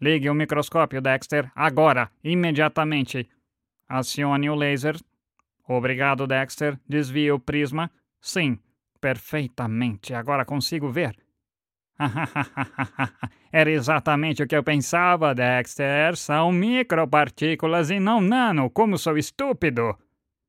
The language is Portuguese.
Ligue o microscópio, Dexter, agora, imediatamente. Acione o laser. Obrigado, Dexter. Desvie o prisma. Sim, perfeitamente. Agora consigo ver. Era exatamente o que eu pensava, Dexter. São micropartículas e não nano, como sou estúpido.